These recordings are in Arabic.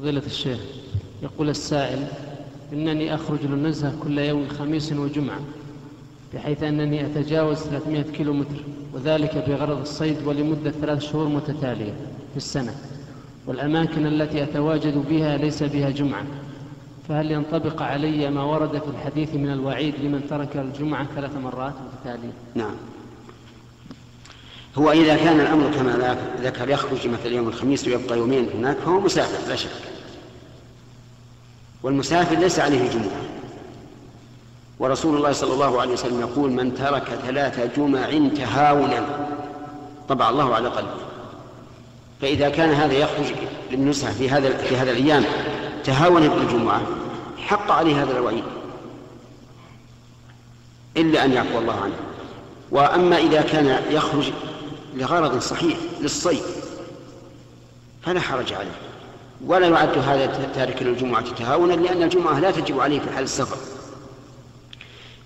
فضيلة الشيخ يقول السائل إنني أخرج للنزهة كل يوم خميس وجمعة بحيث أنني أتجاوز 300 كيلو متر وذلك بغرض الصيد ولمدة ثلاث شهور متتالية في السنة والأماكن التي أتواجد بها ليس بها جمعة فهل ينطبق علي ما ورد في الحديث من الوعيد لمن ترك الجمعة ثلاث مرات متتالية؟ نعم. هو إذا كان الأمر كما ذكر يخرج مثلا يوم الخميس ويبقى يومين هناك فهو مسافر لا شك. والمسافر ليس عليه جمعة. ورسول الله صلى الله عليه وسلم يقول من ترك ثلاث جمع تهاونا طبع الله على قلبه. فإذا كان هذا يخرج للنزهة في هذا في هذا الأيام تهاونا بالجمعة حق عليه هذا الوعيد. إلا أن يعفو الله عنه. وأما إذا كان يخرج لغرض صحيح للصيد فلا حرج عليه. ولا يعد هذا تارك للجمعة تهاونا لأن الجمعة لا تجب عليه في حال السفر.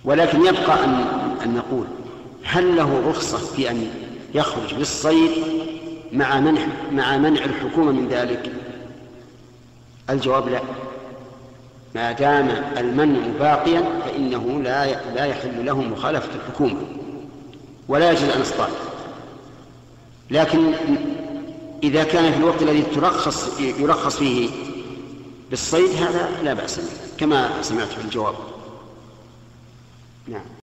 ولكن يبقى أن, أن نقول هل له رخصة في أن يخرج للصيد مع منع مع منع الحكومة من ذلك؟ الجواب لا. ما دام المنع باقيا فإنه لا لا يحل له مخالفة الحكومة ولا يجوز أن يصطاد. لكن إذا كان في الوقت الذي ترخص يرخص فيه بالصيد هذا لا بأس به كما سمعت في الجواب. نعم.